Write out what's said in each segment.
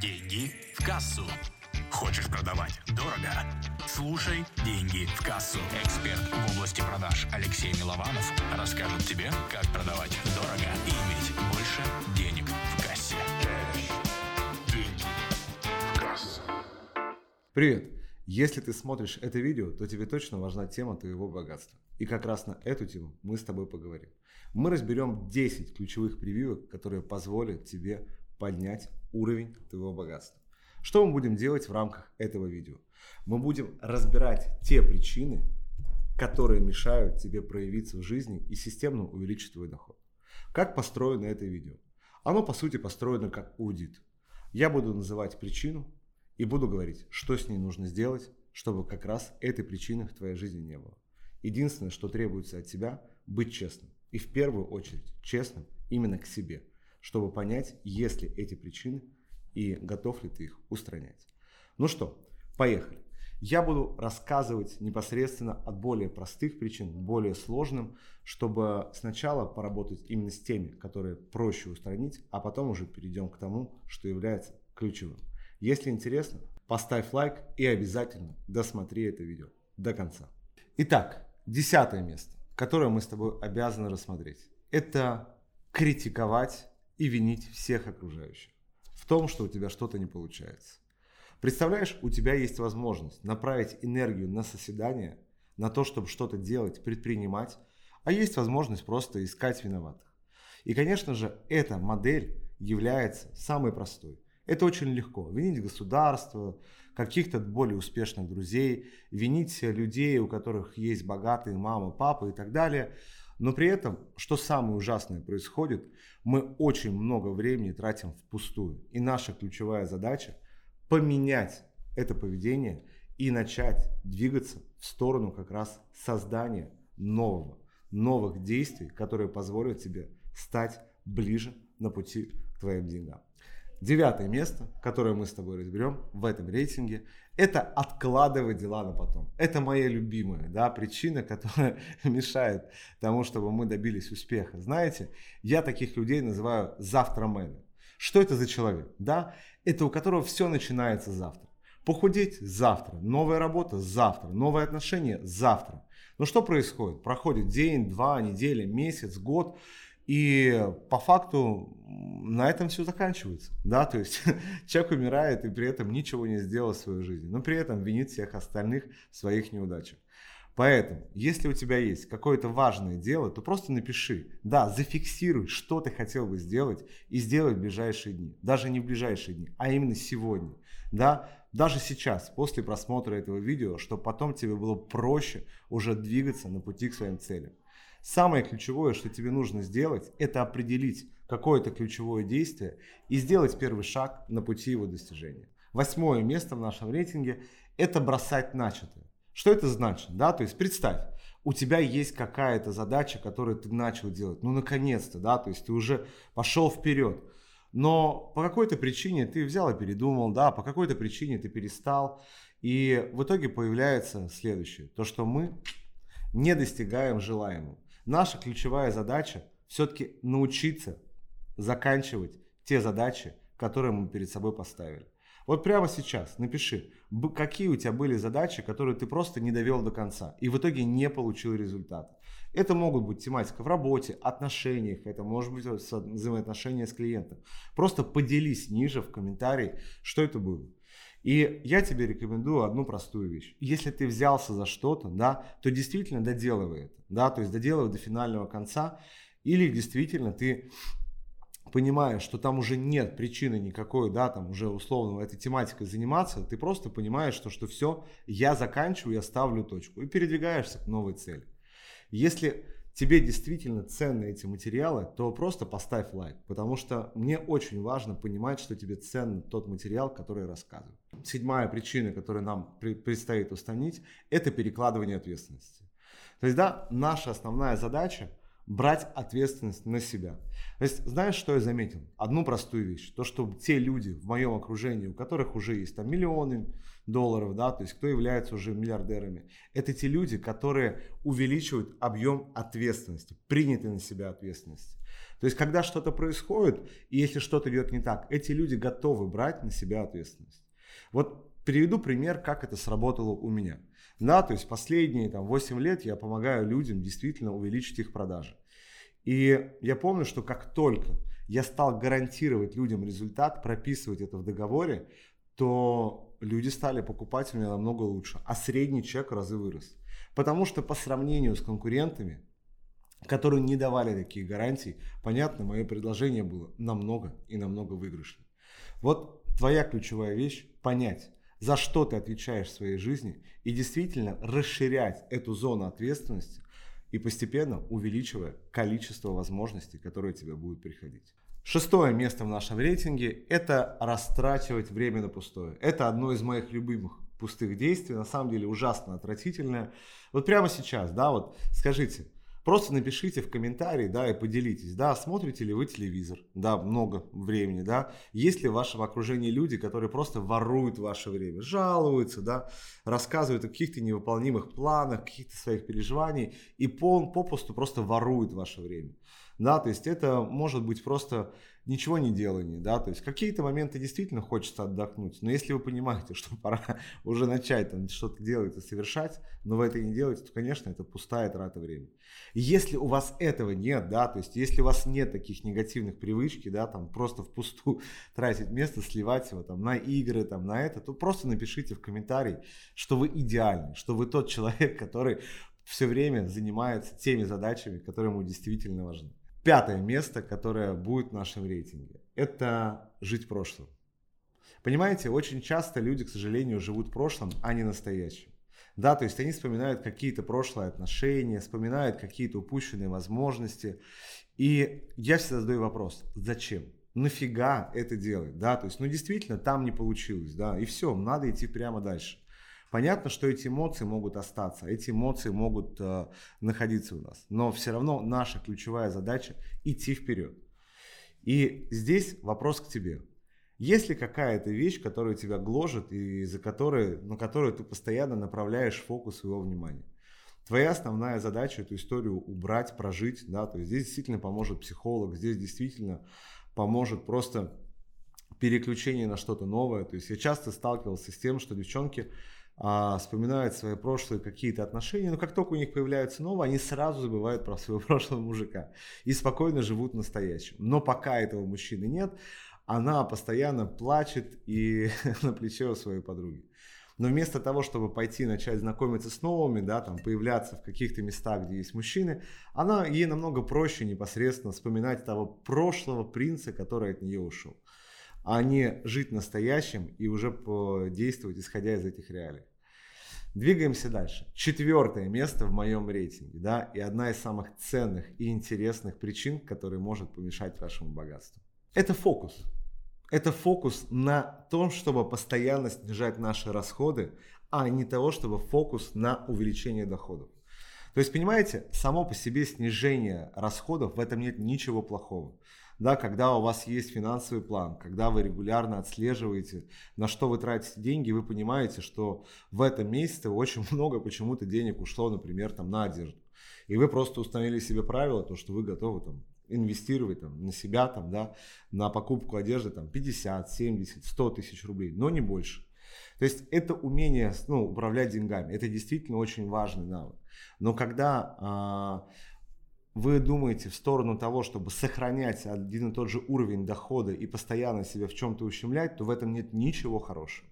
Деньги в кассу. Хочешь продавать дорого? Слушай «Деньги в кассу». Эксперт в области продаж Алексей Милованов расскажет тебе, как продавать дорого и иметь больше денег в кассе. Деньги в кассу. Привет! Если ты смотришь это видео, то тебе точно важна тема твоего богатства. И как раз на эту тему мы с тобой поговорим. Мы разберем 10 ключевых прививок, которые позволят тебе поднять уровень твоего богатства. Что мы будем делать в рамках этого видео? Мы будем разбирать те причины, которые мешают тебе проявиться в жизни и системно увеличить твой доход. Как построено это видео? Оно по сути построено как аудит. Я буду называть причину и буду говорить, что с ней нужно сделать, чтобы как раз этой причины в твоей жизни не было. Единственное, что требуется от тебя, быть честным. И в первую очередь честным именно к себе – чтобы понять, есть ли эти причины и готов ли ты их устранять. Ну что, поехали. Я буду рассказывать непосредственно от более простых причин к более сложным, чтобы сначала поработать именно с теми, которые проще устранить, а потом уже перейдем к тому, что является ключевым. Если интересно, поставь лайк и обязательно досмотри это видео до конца. Итак, десятое место, которое мы с тобой обязаны рассмотреть, это критиковать и винить всех окружающих в том, что у тебя что-то не получается. Представляешь, у тебя есть возможность направить энергию на соседание, на то, чтобы что-то делать, предпринимать, а есть возможность просто искать виноватых. И, конечно же, эта модель является самой простой. Это очень легко. Винить государство, каких-то более успешных друзей, винить людей, у которых есть богатые мамы, папы и так далее – но при этом, что самое ужасное происходит, мы очень много времени тратим впустую. И наша ключевая задача поменять это поведение и начать двигаться в сторону как раз создания нового, новых действий, которые позволят тебе стать ближе на пути к твоим деньгам. Девятое место, которое мы с тобой разберем в этом рейтинге, это откладывать дела на потом. Это моя любимая да, причина, которая мешает тому, чтобы мы добились успеха. Знаете, я таких людей называю завтрамены. Что это за человек? Да, это у которого все начинается завтра. Похудеть завтра, новая работа завтра, новые отношения завтра. Но что происходит? Проходит день, два, неделя, месяц, год. И по факту на этом все заканчивается. Да? То есть человек умирает и при этом ничего не сделал в своей жизни. Но при этом винит всех остальных в своих неудачах. Поэтому, если у тебя есть какое-то важное дело, то просто напиши, да, зафиксируй, что ты хотел бы сделать и сделать в ближайшие дни. Даже не в ближайшие дни, а именно сегодня. Да, даже сейчас, после просмотра этого видео, чтобы потом тебе было проще уже двигаться на пути к своим целям. Самое ключевое, что тебе нужно сделать, это определить какое-то ключевое действие и сделать первый шаг на пути его достижения. Восьмое место в нашем рейтинге – это бросать начатое. Что это значит? Да? То есть представь, у тебя есть какая-то задача, которую ты начал делать. Ну, наконец-то, да, то есть ты уже пошел вперед. Но по какой-то причине ты взял и передумал, да, по какой-то причине ты перестал. И в итоге появляется следующее. То, что мы не достигаем желаемого. Наша ключевая задача все-таки научиться заканчивать те задачи, которые мы перед собой поставили. Вот прямо сейчас напиши, какие у тебя были задачи, которые ты просто не довел до конца и в итоге не получил результата. Это могут быть тематика в работе, отношениях, это может быть взаимоотношения с клиентом. Просто поделись ниже в комментарии, что это было. И я тебе рекомендую одну простую вещь. Если ты взялся за что-то, да, то действительно доделывай это. Да, то есть доделывай до финального конца. Или действительно ты понимаешь, что там уже нет причины никакой, да, там уже условно этой тематикой заниматься, ты просто понимаешь, что, что все, я заканчиваю, я ставлю точку и передвигаешься к новой цели. Если тебе действительно ценны эти материалы, то просто поставь лайк, потому что мне очень важно понимать, что тебе ценен тот материал, который я рассказываю. Седьмая причина, которую нам предстоит устранить, это перекладывание ответственности. То есть, да, наша основная задача брать ответственность на себя. То есть, знаешь, что я заметил? Одну простую вещь. То, что те люди в моем окружении, у которых уже есть там миллионы долларов, да, то есть кто является уже миллиардерами, это те люди, которые увеличивают объем ответственности, принятой на себя ответственности. То есть, когда что-то происходит, и если что-то идет не так, эти люди готовы брать на себя ответственность. Вот приведу пример, как это сработало у меня. Да, то есть последние там, 8 лет я помогаю людям действительно увеличить их продажи. И я помню, что как только я стал гарантировать людям результат, прописывать это в договоре, то люди стали покупать у меня намного лучше, а средний чек разы вырос. Потому что по сравнению с конкурентами, которые не давали такие гарантии, понятно, мое предложение было намного и намного выигрышнее. Вот твоя ключевая вещь – понять, за что ты отвечаешь в своей жизни и действительно расширять эту зону ответственности и постепенно увеличивая количество возможностей, которые тебе будут приходить. Шестое место в нашем рейтинге – это растрачивать время на пустое. Это одно из моих любимых пустых действий, на самом деле ужасно отвратительное. Вот прямо сейчас, да, вот скажите, Просто напишите в комментарии, да, и поделитесь, да, смотрите ли вы телевизор, да, много времени, да, есть ли в вашем окружении люди, которые просто воруют ваше время, жалуются, да, рассказывают о каких-то невыполнимых планах, каких-то своих переживаний и по, попусту просто воруют ваше время, да, то есть это может быть просто ничего не делание, да, то есть какие-то моменты действительно хочется отдохнуть, но если вы понимаете, что пора уже начать там что-то делать и совершать, но вы это не делаете, то, конечно, это пустая трата времени. Если у вас этого нет, да, то есть если у вас нет таких негативных привычки, да, там просто впустую тратить место, сливать его там на игры, там на это, то просто напишите в комментарии, что вы идеальный, что вы тот человек, который все время занимается теми задачами, которые ему действительно важны. Пятое место, которое будет в нашем рейтинге, это жить прошлым. Понимаете, очень часто люди, к сожалению, живут прошлым, а не настоящим. Да, то есть они вспоминают какие-то прошлые отношения, вспоминают какие-то упущенные возможности. И я всегда задаю вопрос, зачем? Нафига это делать? Да, то есть, ну действительно, там не получилось, да, и все, надо идти прямо дальше. Понятно, что эти эмоции могут остаться, эти эмоции могут э, находиться у нас, но все равно наша ключевая задача идти вперед. И здесь вопрос к тебе. Есть ли какая-то вещь, которая тебя гложет и за которой, на которую ты постоянно направляешь фокус своего внимания? Твоя основная задача эту историю убрать, прожить, да, то есть здесь действительно поможет психолог, здесь действительно поможет просто переключение на что-то новое. То есть я часто сталкивался с тем, что девчонки а, вспоминают свои прошлые какие-то отношения, но как только у них появляются новые, они сразу забывают про своего прошлого мужика и спокойно живут настоящим. Но пока этого мужчины нет, она постоянно плачет и на плече у своей подруги. Но вместо того, чтобы пойти начать знакомиться с новыми, да, там, появляться в каких-то местах, где есть мужчины, она, ей намного проще непосредственно вспоминать того прошлого принца, который от нее ушел а не жить настоящим и уже действовать, исходя из этих реалий. Двигаемся дальше. Четвертое место в моем рейтинге, да, и одна из самых ценных и интересных причин, которые может помешать вашему богатству. Это фокус. Это фокус на том, чтобы постоянно снижать наши расходы, а не того, чтобы фокус на увеличение доходов. То есть, понимаете, само по себе снижение расходов, в этом нет ничего плохого да, когда у вас есть финансовый план, когда вы регулярно отслеживаете, на что вы тратите деньги, вы понимаете, что в этом месяце очень много почему-то денег ушло, например, там, на одежду. И вы просто установили себе правило, то, что вы готовы там, инвестировать там, на себя, там, да, на покупку одежды там, 50, 70, 100 тысяч рублей, но не больше. То есть это умение ну, управлять деньгами, это действительно очень важный навык. Но когда а, вы думаете в сторону того, чтобы сохранять один и тот же уровень дохода и постоянно себя в чем-то ущемлять, то в этом нет ничего хорошего.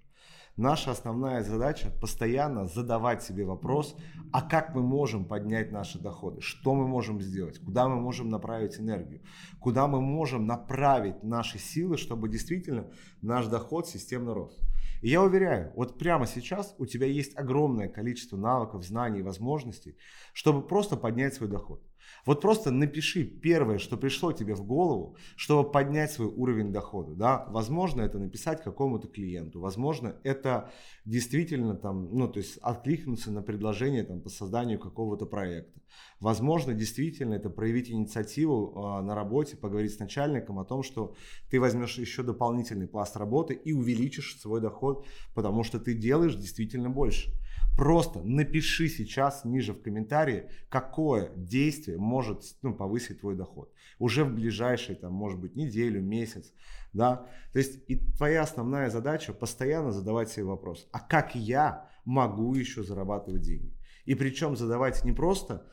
Наша основная задача постоянно задавать себе вопрос, а как мы можем поднять наши доходы, что мы можем сделать, куда мы можем направить энергию, куда мы можем направить наши силы, чтобы действительно наш доход системно рос. И я уверяю, вот прямо сейчас у тебя есть огромное количество навыков, знаний и возможностей, чтобы просто поднять свой доход. Вот просто напиши первое, что пришло тебе в голову, чтобы поднять свой уровень дохода. Да? Возможно, это написать какому-то клиенту. Возможно, это действительно там, ну, то есть откликнуться на предложение там, по созданию какого-то проекта. Возможно, действительно это проявить инициативу э, на работе, поговорить с начальником о том, что ты возьмешь еще дополнительный пласт работы и увеличишь свой доход, потому что ты делаешь действительно больше. Просто напиши сейчас ниже в комментарии, какое действие может ну, повысить твой доход. Уже в ближайшие, там, может быть, неделю, месяц. Да? То есть и твоя основная задача постоянно задавать себе вопрос, а как я могу еще зарабатывать деньги? И причем задавать не просто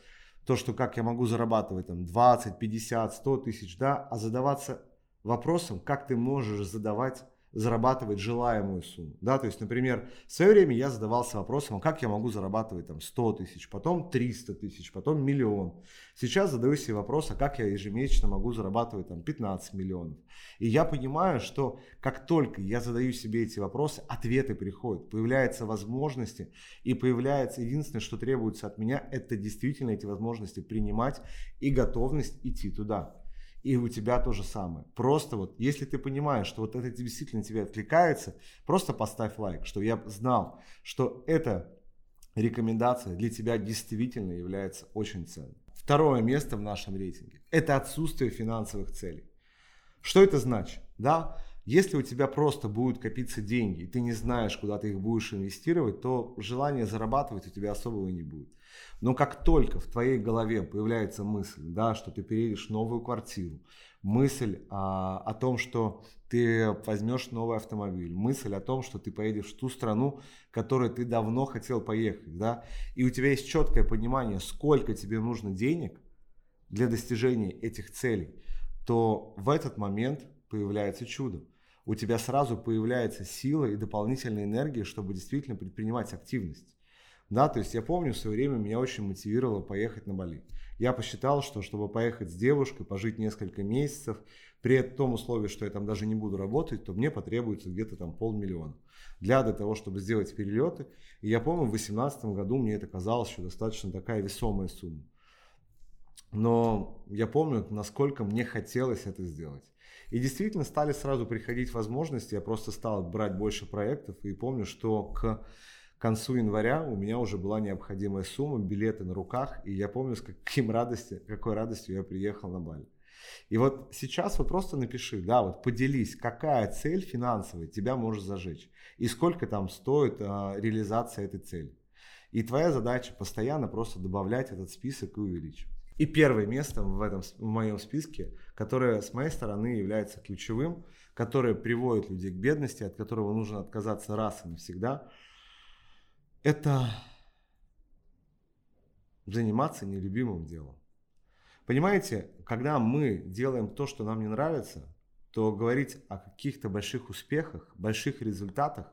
то, что как я могу зарабатывать там 20, 50, 100 тысяч, да, а задаваться вопросом, как ты можешь задавать зарабатывать желаемую сумму. Да, то есть, например, в свое время я задавался вопросом, а как я могу зарабатывать там 100 тысяч, потом 300 тысяч, потом миллион. Сейчас задаю себе вопрос, а как я ежемесячно могу зарабатывать там 15 миллионов. И я понимаю, что как только я задаю себе эти вопросы, ответы приходят, появляются возможности, и появляется единственное, что требуется от меня, это действительно эти возможности принимать и готовность идти туда. И у тебя то же самое. Просто вот, если ты понимаешь, что вот это действительно тебе откликается, просто поставь лайк, что я знал, что эта рекомендация для тебя действительно является очень ценной. Второе место в нашем рейтинге – это отсутствие финансовых целей. Что это значит? Да, если у тебя просто будут копиться деньги, и ты не знаешь, куда ты их будешь инвестировать, то желания зарабатывать у тебя особого не будет. Но как только в твоей голове появляется мысль, да, что ты переедешь в новую квартиру, мысль а, о том, что ты возьмешь новый автомобиль, мысль о том, что ты поедешь в ту страну, в которую ты давно хотел поехать, да, и у тебя есть четкое понимание, сколько тебе нужно денег для достижения этих целей, то в этот момент появляется чудо. У тебя сразу появляется сила и дополнительная энергия, чтобы действительно предпринимать активность. Да, то есть я помню, в свое время меня очень мотивировало поехать на Бали. Я посчитал, что чтобы поехать с девушкой, пожить несколько месяцев, при том условии, что я там даже не буду работать, то мне потребуется где-то там полмиллиона для того, чтобы сделать перелеты. И я помню, в 2018 году мне это казалось еще достаточно такая весомая сумма. Но я помню, насколько мне хотелось это сделать. И действительно стали сразу приходить возможности, я просто стал брать больше проектов и помню, что к к концу января у меня уже была необходимая сумма, билеты на руках, и я помню, с каким радостью, какой радостью я приехал на Бали. И вот сейчас вот просто напиши, да, вот поделись, какая цель финансовая тебя может зажечь, и сколько там стоит а, реализация этой цели. И твоя задача постоянно просто добавлять этот список и увеличивать. И первое место в, этом, в моем списке, которое с моей стороны является ключевым, которое приводит людей к бедности, от которого нужно отказаться раз и навсегда – это заниматься нелюбимым делом. Понимаете, когда мы делаем то, что нам не нравится, то говорить о каких-то больших успехах, больших результатах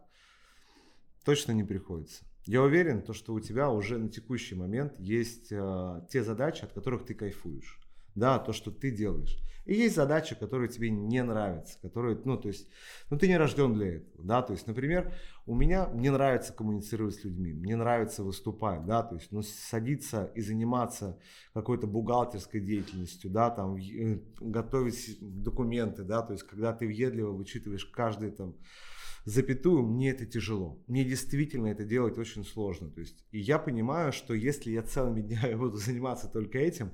точно не приходится. Я уверен, то, что у тебя уже на текущий момент есть э, те задачи, от которых ты кайфуешь. Да, то, что ты делаешь. И есть задачи, которые тебе не нравятся, которые, ну, то есть, ну, ты не рожден для этого, да, то есть, например, у меня, мне нравится коммуницировать с людьми, мне нравится выступать, да, то есть, ну, садиться и заниматься какой-то бухгалтерской деятельностью, да, там, э, готовить документы, да, то есть, когда ты въедливо вычитываешь каждый там запятую, мне это тяжело. Мне действительно это делать очень сложно. То есть, и я понимаю, что если я целыми днями буду заниматься только этим,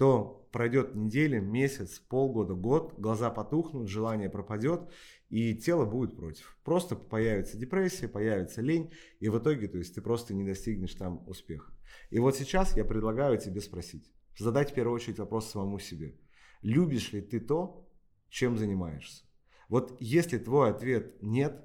то пройдет неделя, месяц, полгода, год, глаза потухнут, желание пропадет, и тело будет против. Просто появится депрессия, появится лень, и в итоге, то есть ты просто не достигнешь там успеха. И вот сейчас я предлагаю тебе спросить, задать в первую очередь вопрос самому себе. Любишь ли ты то, чем занимаешься? Вот если твой ответ нет,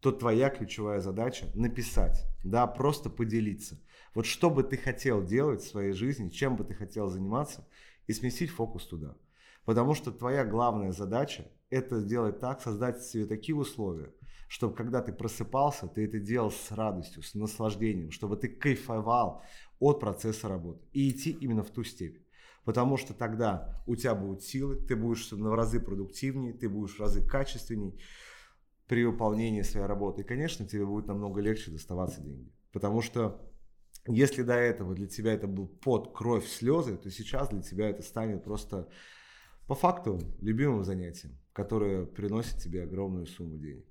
то твоя ключевая задача написать, да, просто поделиться. Вот что бы ты хотел делать в своей жизни, чем бы ты хотел заниматься, и сместить фокус туда. Потому что твоя главная задача – это сделать так, создать себе такие условия, чтобы когда ты просыпался, ты это делал с радостью, с наслаждением, чтобы ты кайфовал от процесса работы и идти именно в ту степень. Потому что тогда у тебя будут силы, ты будешь в разы продуктивнее, ты будешь в разы качественней при выполнении своей работы. И, конечно, тебе будет намного легче доставаться деньги. Потому что если до этого для тебя это был под кровь, слезы, то сейчас для тебя это станет просто по факту любимым занятием, которое приносит тебе огромную сумму денег.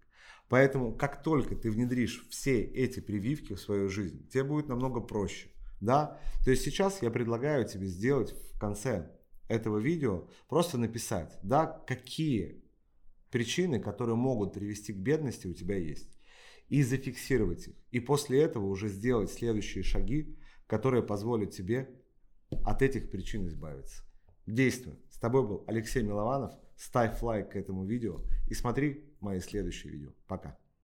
Поэтому, как только ты внедришь все эти прививки в свою жизнь, тебе будет намного проще. Да? То есть сейчас я предлагаю тебе сделать в конце этого видео просто написать, да, какие причины, которые могут привести к бедности, у тебя есть и зафиксировать их. И после этого уже сделать следующие шаги, которые позволят тебе от этих причин избавиться. Действуй. С тобой был Алексей Милованов. Ставь лайк к этому видео и смотри мои следующие видео. Пока.